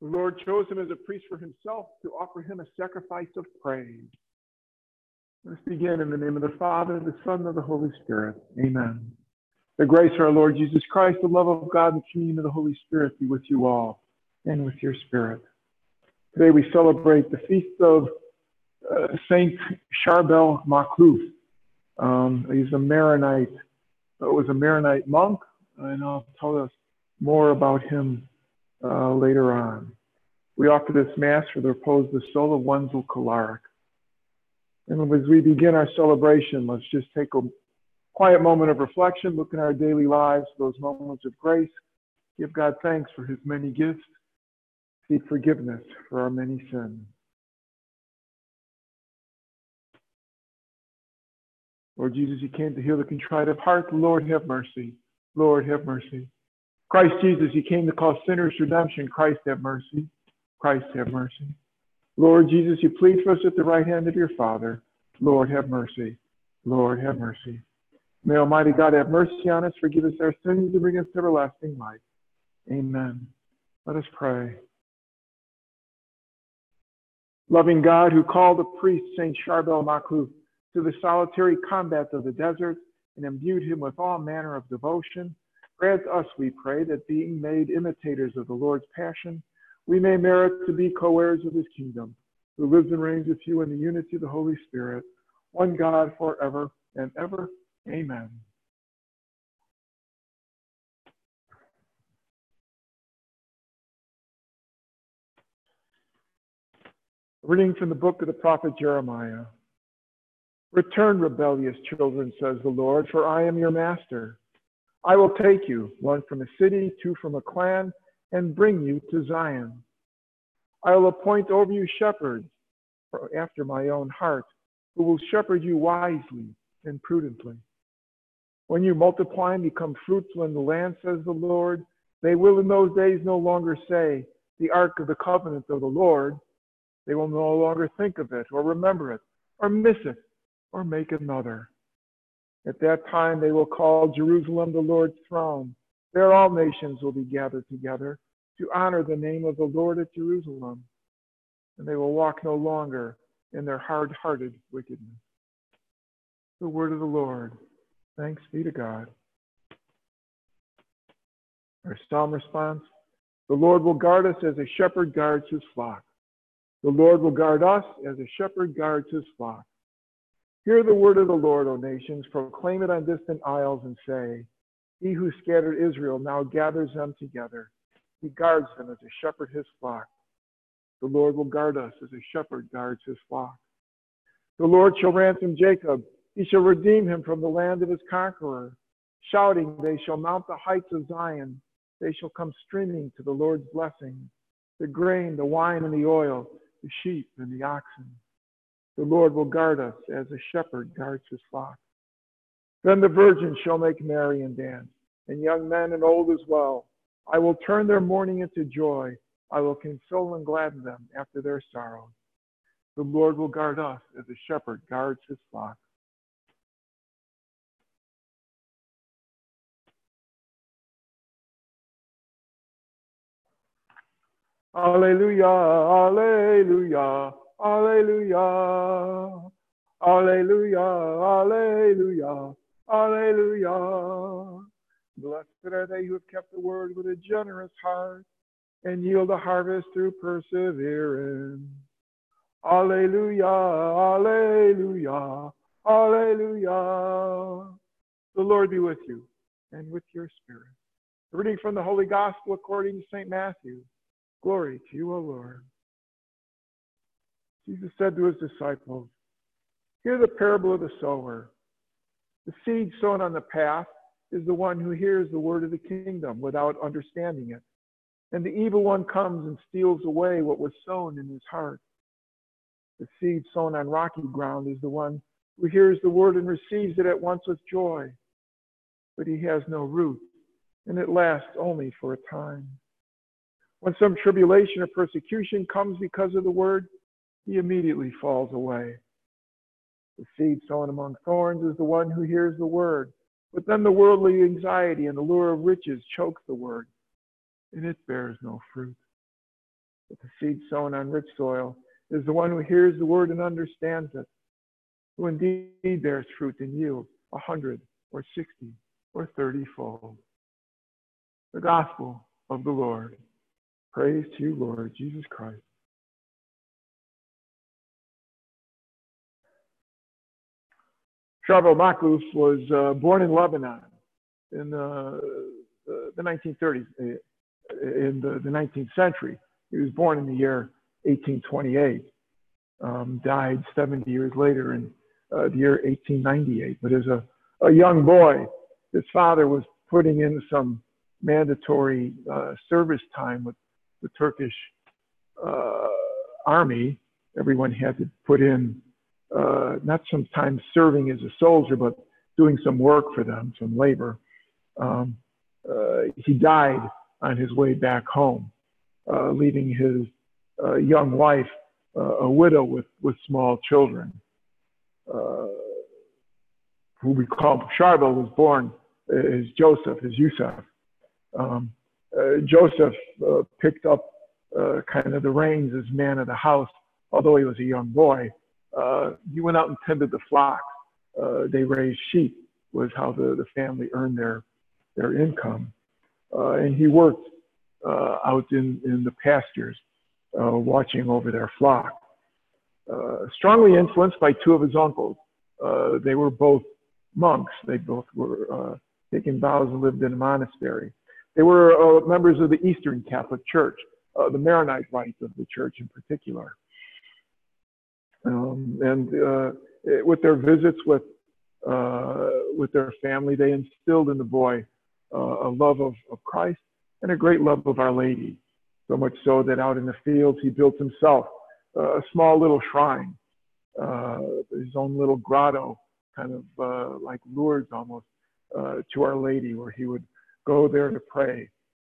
The Lord chose him as a priest for himself to offer him a sacrifice of praise. Let's begin in the name of the Father, the Son, and the Holy Spirit. Amen. The grace of our Lord Jesus Christ, the love of God, and the communion of the Holy Spirit be with you all and with your spirit. Today we celebrate the feast of uh, Saint Charbel Makhlouf. Um, he's a Maronite, uh, was a Maronite monk, and I'll tell us more about him uh, later on. We offer this Mass for the repose of the soul of Wenzel Kolarek. And as we begin our celebration, let's just take a quiet moment of reflection, look in our daily lives, those moments of grace, give God thanks for his many gifts, seek forgiveness for our many sins. Lord Jesus, you came to heal the contrite of heart. Lord, have mercy. Lord, have mercy. Christ Jesus, you came to call sinners redemption. Christ, have mercy. Christ, have mercy. Lord Jesus, you plead for us at the right hand of your Father. Lord, have mercy. Lord, have mercy. May Almighty God have mercy on us, forgive us our sins, and bring us to everlasting life. Amen. Let us pray. Loving God, who called the priest Saint Charbel Makhlouf to the solitary combat of the desert and imbued him with all manner of devotion, grant us, we pray, that being made imitators of the Lord's passion, we may merit to be co-heirs of his kingdom, who lives and reigns with you in the unity of the Holy Spirit, one God forever and ever. Amen. Reading from the book of the prophet Jeremiah. Return, rebellious children, says the Lord, for I am your master. I will take you, one from a city, two from a clan, and bring you to Zion. I will appoint over you shepherds after my own heart, who will shepherd you wisely and prudently. When you multiply and become fruitful in the land, says the Lord, they will in those days no longer say, The ark of the covenant of the Lord. They will no longer think of it, or remember it, or miss it, or make another. At that time they will call Jerusalem the Lord's throne. There all nations will be gathered together to honor the name of the Lord at Jerusalem. And they will walk no longer in their hard hearted wickedness. The word of the Lord. Thanks be to God. Our psalm response The Lord will guard us as a shepherd guards his flock. The Lord will guard us as a shepherd guards his flock. Hear the word of the Lord, O nations, proclaim it on distant isles, and say, He who scattered Israel now gathers them together. He guards them as a shepherd his flock. The Lord will guard us as a shepherd guards his flock. The Lord shall ransom Jacob. He shall redeem him from the land of his conqueror. Shouting, they shall mount the heights of Zion. They shall come streaming to the Lord's blessing the grain, the wine, and the oil, the sheep and the oxen. The Lord will guard us as a shepherd guards his flock. Then the virgins shall make merry and dance, and young men and old as well. I will turn their mourning into joy. I will console and gladden them after their sorrow. The Lord will guard us as a shepherd guards his flock. Alleluia, Alleluia. Alleluia. Alleluia. Alleluia. Alleluia. Blessed are they who have kept the word with a generous heart and yield a harvest through perseverance. Alleluia. Alleluia. Alleluia. The Lord be with you and with your spirit. reading from the Holy Gospel according to St. Matthew. Glory to you, O Lord. Jesus said to his disciples, Hear the parable of the sower. The seed sown on the path is the one who hears the word of the kingdom without understanding it. And the evil one comes and steals away what was sown in his heart. The seed sown on rocky ground is the one who hears the word and receives it at once with joy. But he has no root, and it lasts only for a time. When some tribulation or persecution comes because of the word, he immediately falls away. The seed sown among thorns is the one who hears the word, but then the worldly anxiety and the lure of riches choke the word, and it bears no fruit. But the seed sown on rich soil is the one who hears the word and understands it, who indeed bears fruit and yield a hundred or sixty or thirty fold. The gospel of the Lord. Praise to you, Lord Jesus Christ. Charbel Makhlouf was uh, born in Lebanon in uh, the 1930s, uh, in the, the, 19th century. He was born in the year 1828, um, died 70 years later in uh, the year 1898. But as a, a young boy, his father was putting in some mandatory uh, service time with the Turkish uh, army. Everyone had to put in uh, not sometimes serving as a soldier, but doing some work for them, some labor. Um, uh, he died on his way back home, uh, leaving his uh, young wife uh, a widow with, with small children. Uh, who we call Charbel was born as Joseph, as Yusuf. Um, Joseph picked up kind of the reins as man of the house, although he was a young boy uh, he went out and tended the flocks. Uh, they raised sheep was how the, the family earned their, their income. Uh, and he worked uh, out in, in the pastures, uh, watching over their flock. Uh, strongly influenced by two of his uncles. they were both monks. They both were taking vows and lived in a monastery. They were members of the Eastern Catholic Church, the Maronite rites of the church in particular. Um, and uh, with their visits with uh, with their family, they instilled in the boy uh, a love of, of Christ and a great love of Our Lady. So much so that out in the fields, he built himself a small little shrine, uh, his own little grotto, kind of uh, like Lourdes almost, uh, to Our Lady, where he would go there to pray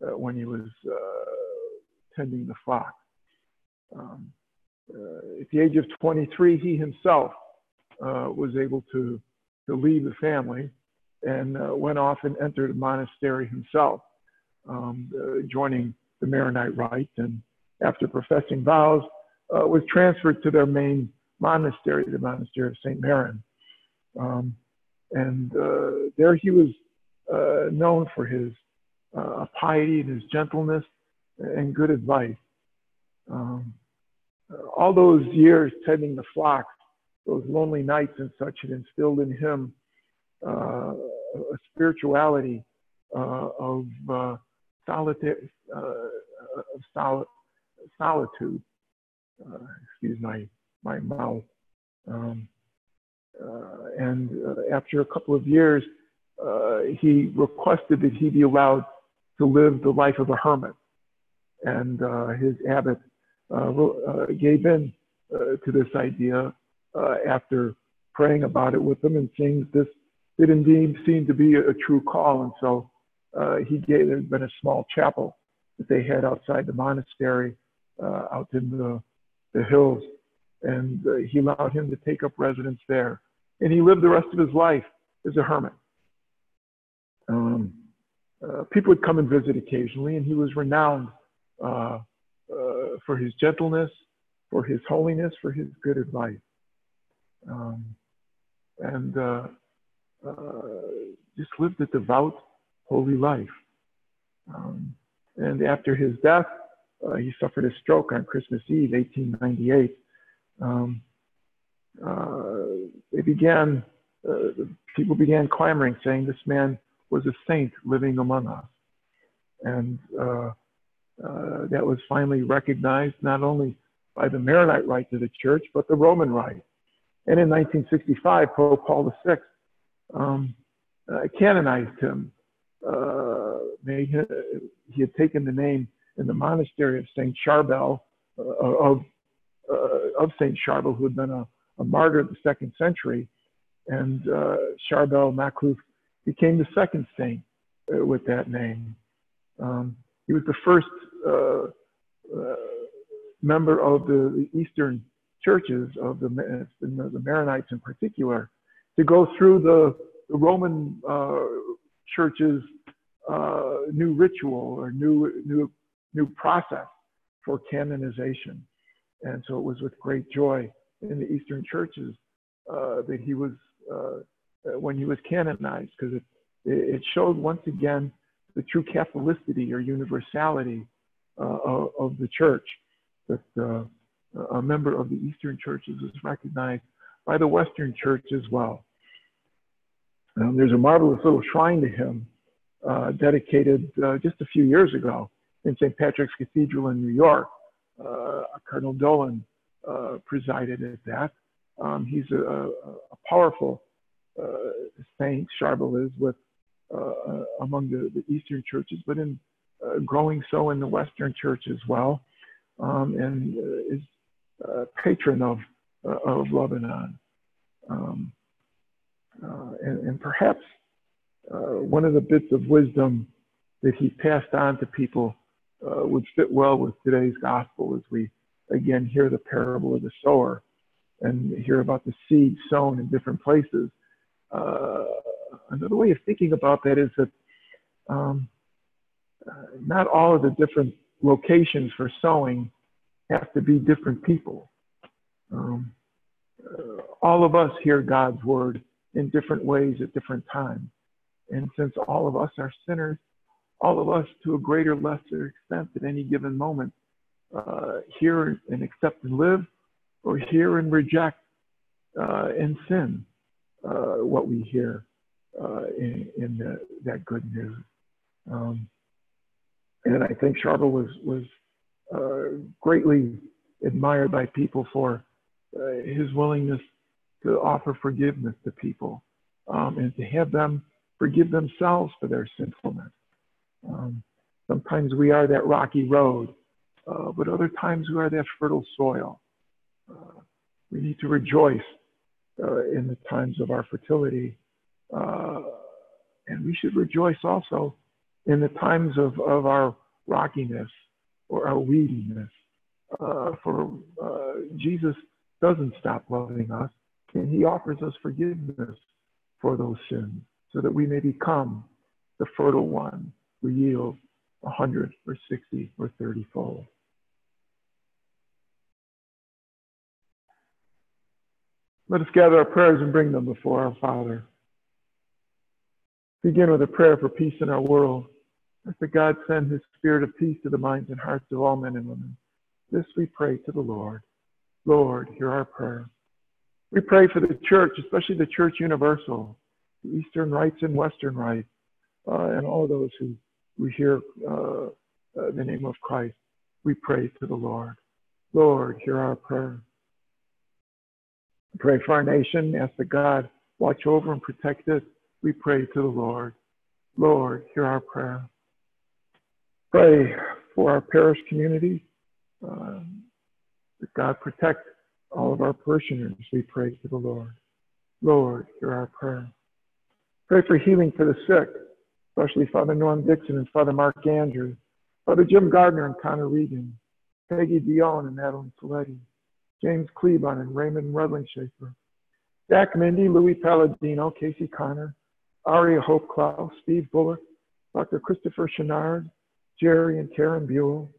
when he was tending the flock. Um, uh, at the age of 23, he himself uh, was able to, to leave the family and uh, went off and entered a monastery himself, um, joining the Maronite rite. And after professing vows, was transferred to their main monastery, the monastery of St. Maron. Um, and uh, there he was uh, known for his uh, piety and his gentleness and good advice. Um, all those years tending the flock, those lonely nights and such, had instilled in him uh, a spirituality uh, of uh, solitude, uh, sol- solitude. Uh, excuse my my mouth. Um, uh, and after a couple of years, he requested that he be allowed to live the life of a hermit. And his abbot gave in uh, to this idea after praying about it with them and seeing that this did indeed seem to be a, a true call. And so he gave, there's been a small chapel that they had outside the monastery out in the, the hills. And he allowed him to take up residence there. And he lived the rest of his life as a hermit. Um, uh, people would come and visit occasionally, and he was renowned uh, uh, for his gentleness, for his holiness, for his good advice. Um, and uh, uh, just lived a devout, holy life. Um, and after his death, uh, he suffered a stroke on Christmas Eve, 1898. Um, uh, they began, uh, people began clamoring, saying this man was a saint living among us. And uh, that was finally recognized not only by the Maronite rite of the church, but the Roman rite. And in 1965, Pope Paul VI um, uh, canonized him. Uh, made he had taken the name in the monastery of Saint Charbel uh, of uh, of Saint Charbel, who had been a, a, martyr of the second century, and Charbel Makhlouf became the second saint with that name. Um, he was the first member of the, the, Eastern churches of the, the Maronites in particular to go through the, the Roman uh, church's new ritual or new new new process for canonization. And so it was with great joy in the Eastern churches uh, that he was, uh, when he was canonized, because it, it showed once again the true Catholicity or universality uh, of, of, the church, that uh, a member of the Eastern churches is recognized by the Western church as well. Um, there's a marvelous little shrine to him uh, dedicated uh, just a few years ago in St. Patrick's Cathedral in New York. Uh, Cardinal Dolan uh, presided at that. Um, he's a, a, powerful uh, saint, Charbel is, with uh, among the, the, Eastern churches, but in growing so in the Western church as well, um, and is a patron of of Lebanon. Um, and, and, perhaps uh, one of the bits of wisdom that he passed on to people uh, would fit well with today's gospel as we again hear the parable of the sower and hear about the seed sown in different places. Uh, another way of thinking about that is that um, uh, not all of the different locations for sowing have to be different people. Um, uh, all of us hear God's word in different ways at different times. And since all of us are sinners, all of us to a greater, or lesser extent at any given moment uh, hear and accept and live, or hear and reject uh, and sin uh, what we hear uh, in, in the, that good news. Um, and I think Charbel was was uh, greatly admired by people for uh, his willingness to offer forgiveness to people um, and to have them forgive themselves for their sinfulness. Um, sometimes we are that rocky road, uh, but other times we are that fertile soil. Uh, we need to rejoice uh, in the times of our fertility. Uh, and we should rejoice also in the times of, of our rockiness or our weediness. Uh, for uh, Jesus doesn't stop loving us, and he offers us forgiveness for those sins so that we may become the fertile one who yields a hundred or sixty or thirty fold. Let us gather our prayers and bring them before our Father. Begin with a prayer for peace in our world. The God send his spirit of peace to the minds and hearts of all men and women. This we pray to the Lord. Lord, hear our prayer. We pray for the church, especially the church universal, the Eastern rites and Western rites, uh, and all those who, who hear uh, uh, the name of Christ. We pray to the Lord. Lord, hear our prayer. We Pray for our nation. Ask that God watch over and protect it. We pray to the Lord. Lord, hear our prayer. Pray for our parish community. Uh, that God protect all of our parishioners. We pray to the Lord. Lord, hear our prayer. Pray for healing for the sick, especially Father Norm Dixon and Father Mark Andrews, Father Jim Gardner and Connor Regan, Peggy Dion and Madeline Soletti, James Klebon and Raymond Rudling Schaefer, Jack Mindy, Louis Palladino, Casey Connor, Aria Hope Klaus, Steve Bullock, Dr. Christopher Chenard, Jerry and Karen Buell,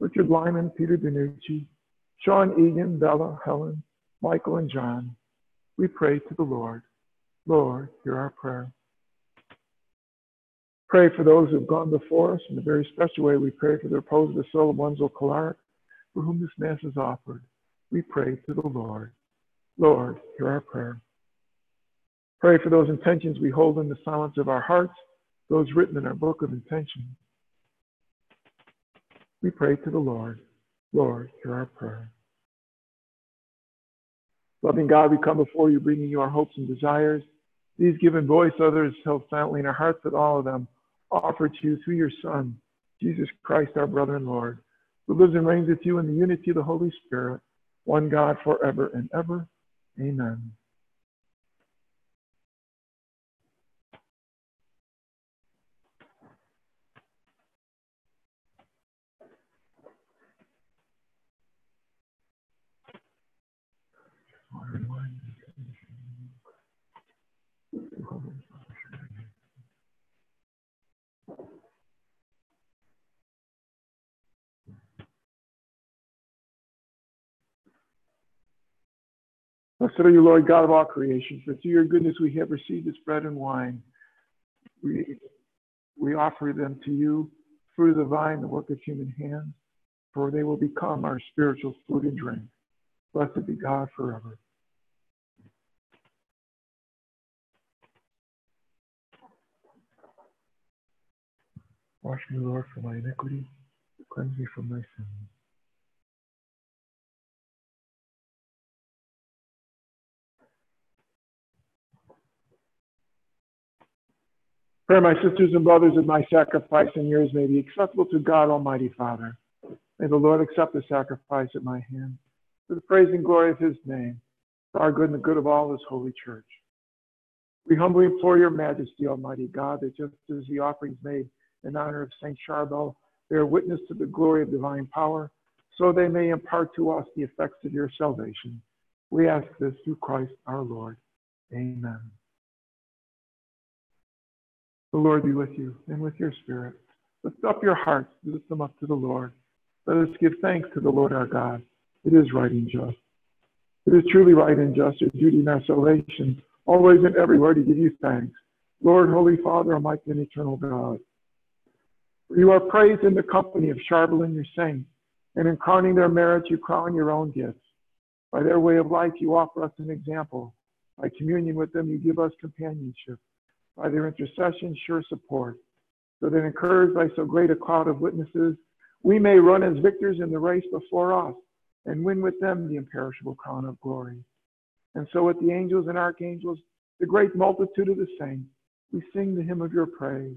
Richard Lyman, Peter Danucci, Sean Egan, Bella, Helen, Michael, and John. We pray to the Lord. Lord, hear our prayer. Pray for those who have gone before us. In a very special way, we pray for the repose of the soul of Wenzel Clark, for whom this Mass is offered we pray to the Lord. Lord, hear our prayer. Pray for those intentions we hold in the silence of our hearts, those written in our book of intentions. We pray to the Lord. Lord, hear our prayer. Loving God, we come before you, bringing you our hopes and desires. These given voice, others held silently in our hearts, but all of them offered to you through your Son, Jesus Christ, our brother and Lord, who lives and reigns with you in the unity of the Holy Spirit one God forever and ever. Amen. Blessed are you, Lord God of all creation, for through your goodness we have received this bread and wine. We, we offer them to you through the vine, the work of human hands, for they will become our spiritual food and drink. Blessed be God forever. Wash me, Lord, from my iniquity. Cleanse me from my sins. Pray, my sisters and brothers, that my sacrifice and yours may be acceptable to God Almighty Father. May the Lord accept the sacrifice at my hand for the praise and glory of his name, for our good and the good of all his holy church. We humbly implore your majesty, Almighty God, that just as the offerings made in honor of Saint Charbel bear witness to the glory of divine power, so they may impart to us the effects of your salvation. We ask this through Christ our Lord. Amen. The Lord be with you and with your spirit. Lift up your hearts, lift them up to the Lord. Let us give thanks to the Lord our God. It is right and just. It is truly right and just, your duty and our salvation, always and everywhere to give you thanks. Lord, Holy Father, Almighty and eternal God. You are praised in the company of Charbel and your saints, and in crowning their merits, you crown your own gifts. By their way of life, you offer us an example. By communion with them, you give us companionship by their intercession, sure support, so that encouraged by so great a cloud of witnesses, we may run as victors in the race before us and win with them the imperishable crown of glory. And so with the angels and archangels, the great multitude of the saints, we sing the hymn of your praise,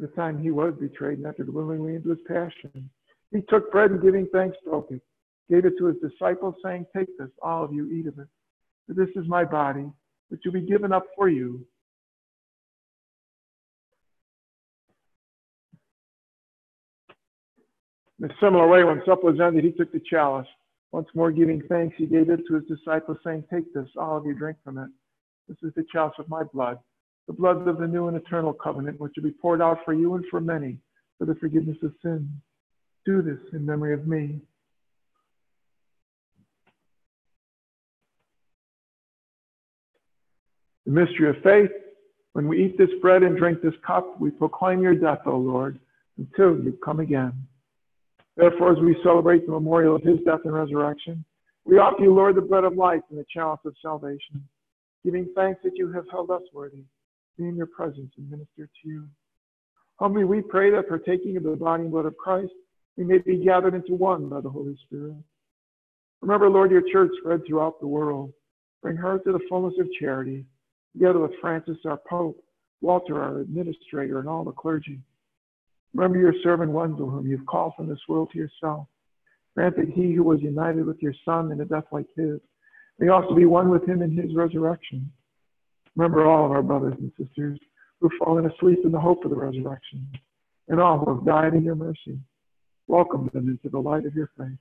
The time he was betrayed and entered willingly into his passion, he took bread and giving thanks broke it, gave it to his disciples, saying, Take this, all of you, eat of it. For this is my body, which will be given up for you. In a similar way, when supper was ended, he took the chalice. Once more giving thanks, he gave it to his disciples, saying, Take this, all of you drink from it. This is the chalice of my blood, the blood of the new and eternal covenant, which will be poured out for you and for many for the forgiveness of sins. Do this in memory of me. The mystery of faith. When we eat this bread and drink this cup, we proclaim your death, O Lord, until you come again. Therefore, as we celebrate the memorial of his death and resurrection, we offer you, Lord, the bread of life and the chalice of salvation, giving thanks that you have held us worthy, be in your presence and minister to you. Humbly we pray that partaking of the body and blood of Christ, we may be gathered into one by the Holy Spirit. Remember, Lord, your church spread throughout the world. Bring her to the fullness of charity, together with Francis, our Pope, Walter, our administrator, and all the clergy. Remember your servant Wenzel, whom you've called from this world to yourself. Grant that he who was united with your Son in a death like his may also be one with him in his resurrection. Remember all of our brothers and sisters who have fallen asleep in the hope of the resurrection, and all who have died in your mercy. Welcome them into the light of your face.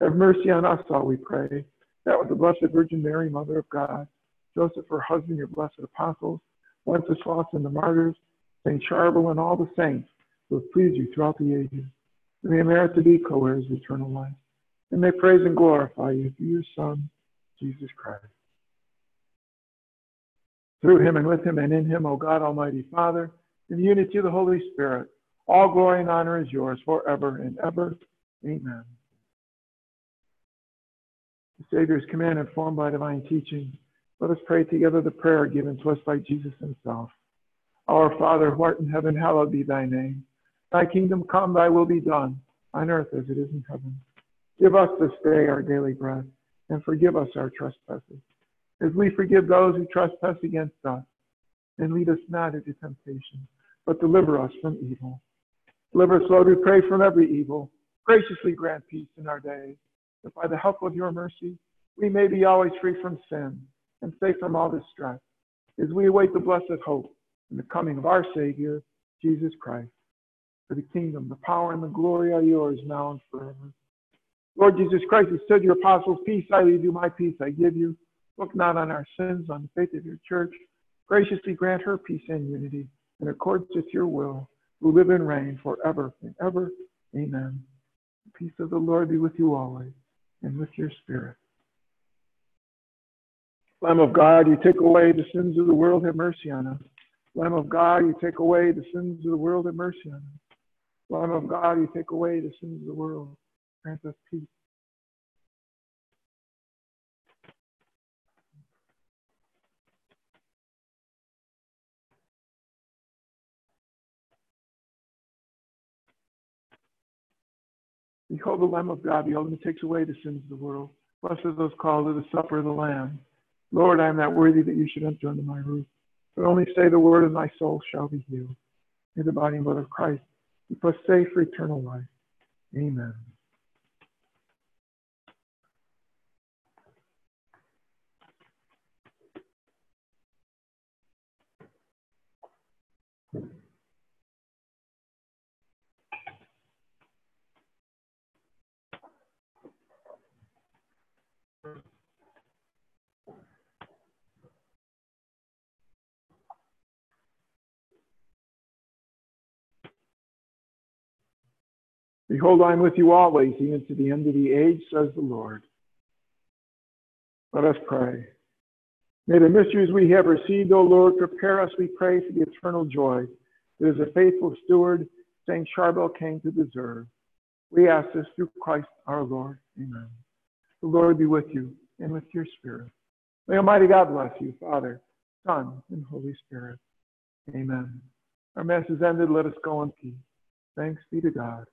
Have mercy on us all, we pray, that with the Blessed Virgin Mary, Mother of God, Joseph, her husband, your blessed apostles, Wenceslas and the martyrs, Saint Charbel, and all the saints, who have pleased you throughout the ages. And may merit to be co-heirs of eternal life. And may praise and glorify you through your Son, Jesus Christ. Through him and with him and in him, O God, Almighty Father, in the unity of the Holy Spirit, all glory and honor is yours forever and ever. Amen. The Savior's command informed by divine teaching. Let us pray together the prayer given to us by Jesus himself. Our Father, who art in heaven, hallowed be thy name. Thy kingdom come, thy will be done, on earth as it is in heaven. Give us this day our daily bread, and forgive us our trespasses, as we forgive those who trespass against us. And lead us not into temptation, but deliver us from evil. Deliver us, Lord, we pray, from every evil. Graciously grant peace in our days, that by the help of your mercy we may be always free from sin and safe from all distress, as we await the blessed hope and the coming of our Savior, Jesus Christ. For the kingdom, the power, and the glory are yours now and forever. Lord Jesus Christ, you said to your apostles, Peace I leave you, my peace I give you. Look not on our sins, on the faith of your church. Graciously grant her peace and unity in accordance with your will, who live and reign forever and ever. Amen. The peace of the Lord be with you always and with your spirit. Lamb of God, you take away the sins of the world, have mercy on us. Lamb of God, you take away the sins of the world, have mercy on us. Lamb of God, you take away the sins of the world, grant us peace. Behold the Lamb of God, behold him who takes away the sins of the world. Blessed are those called to the supper of the Lamb. Lord, I am not worthy that you should enter under my roof, but only say the word, and my soul shall be healed. May the body and blood of Christ keep us safe for eternal life. Amen. Behold, I am with you always, even to the end of the age, says the Lord. Let us pray. May the mysteries we have received, O Lord, prepare us, we pray, for the eternal joy that as a faithful steward St. Charbel came to deserve. We ask this through Christ our Lord. Amen. The Lord be with you and with your spirit. May Almighty God bless you, Father, Son, and Holy Spirit. Amen. Our Mass is ended. Let us go in peace. Thanks be to God.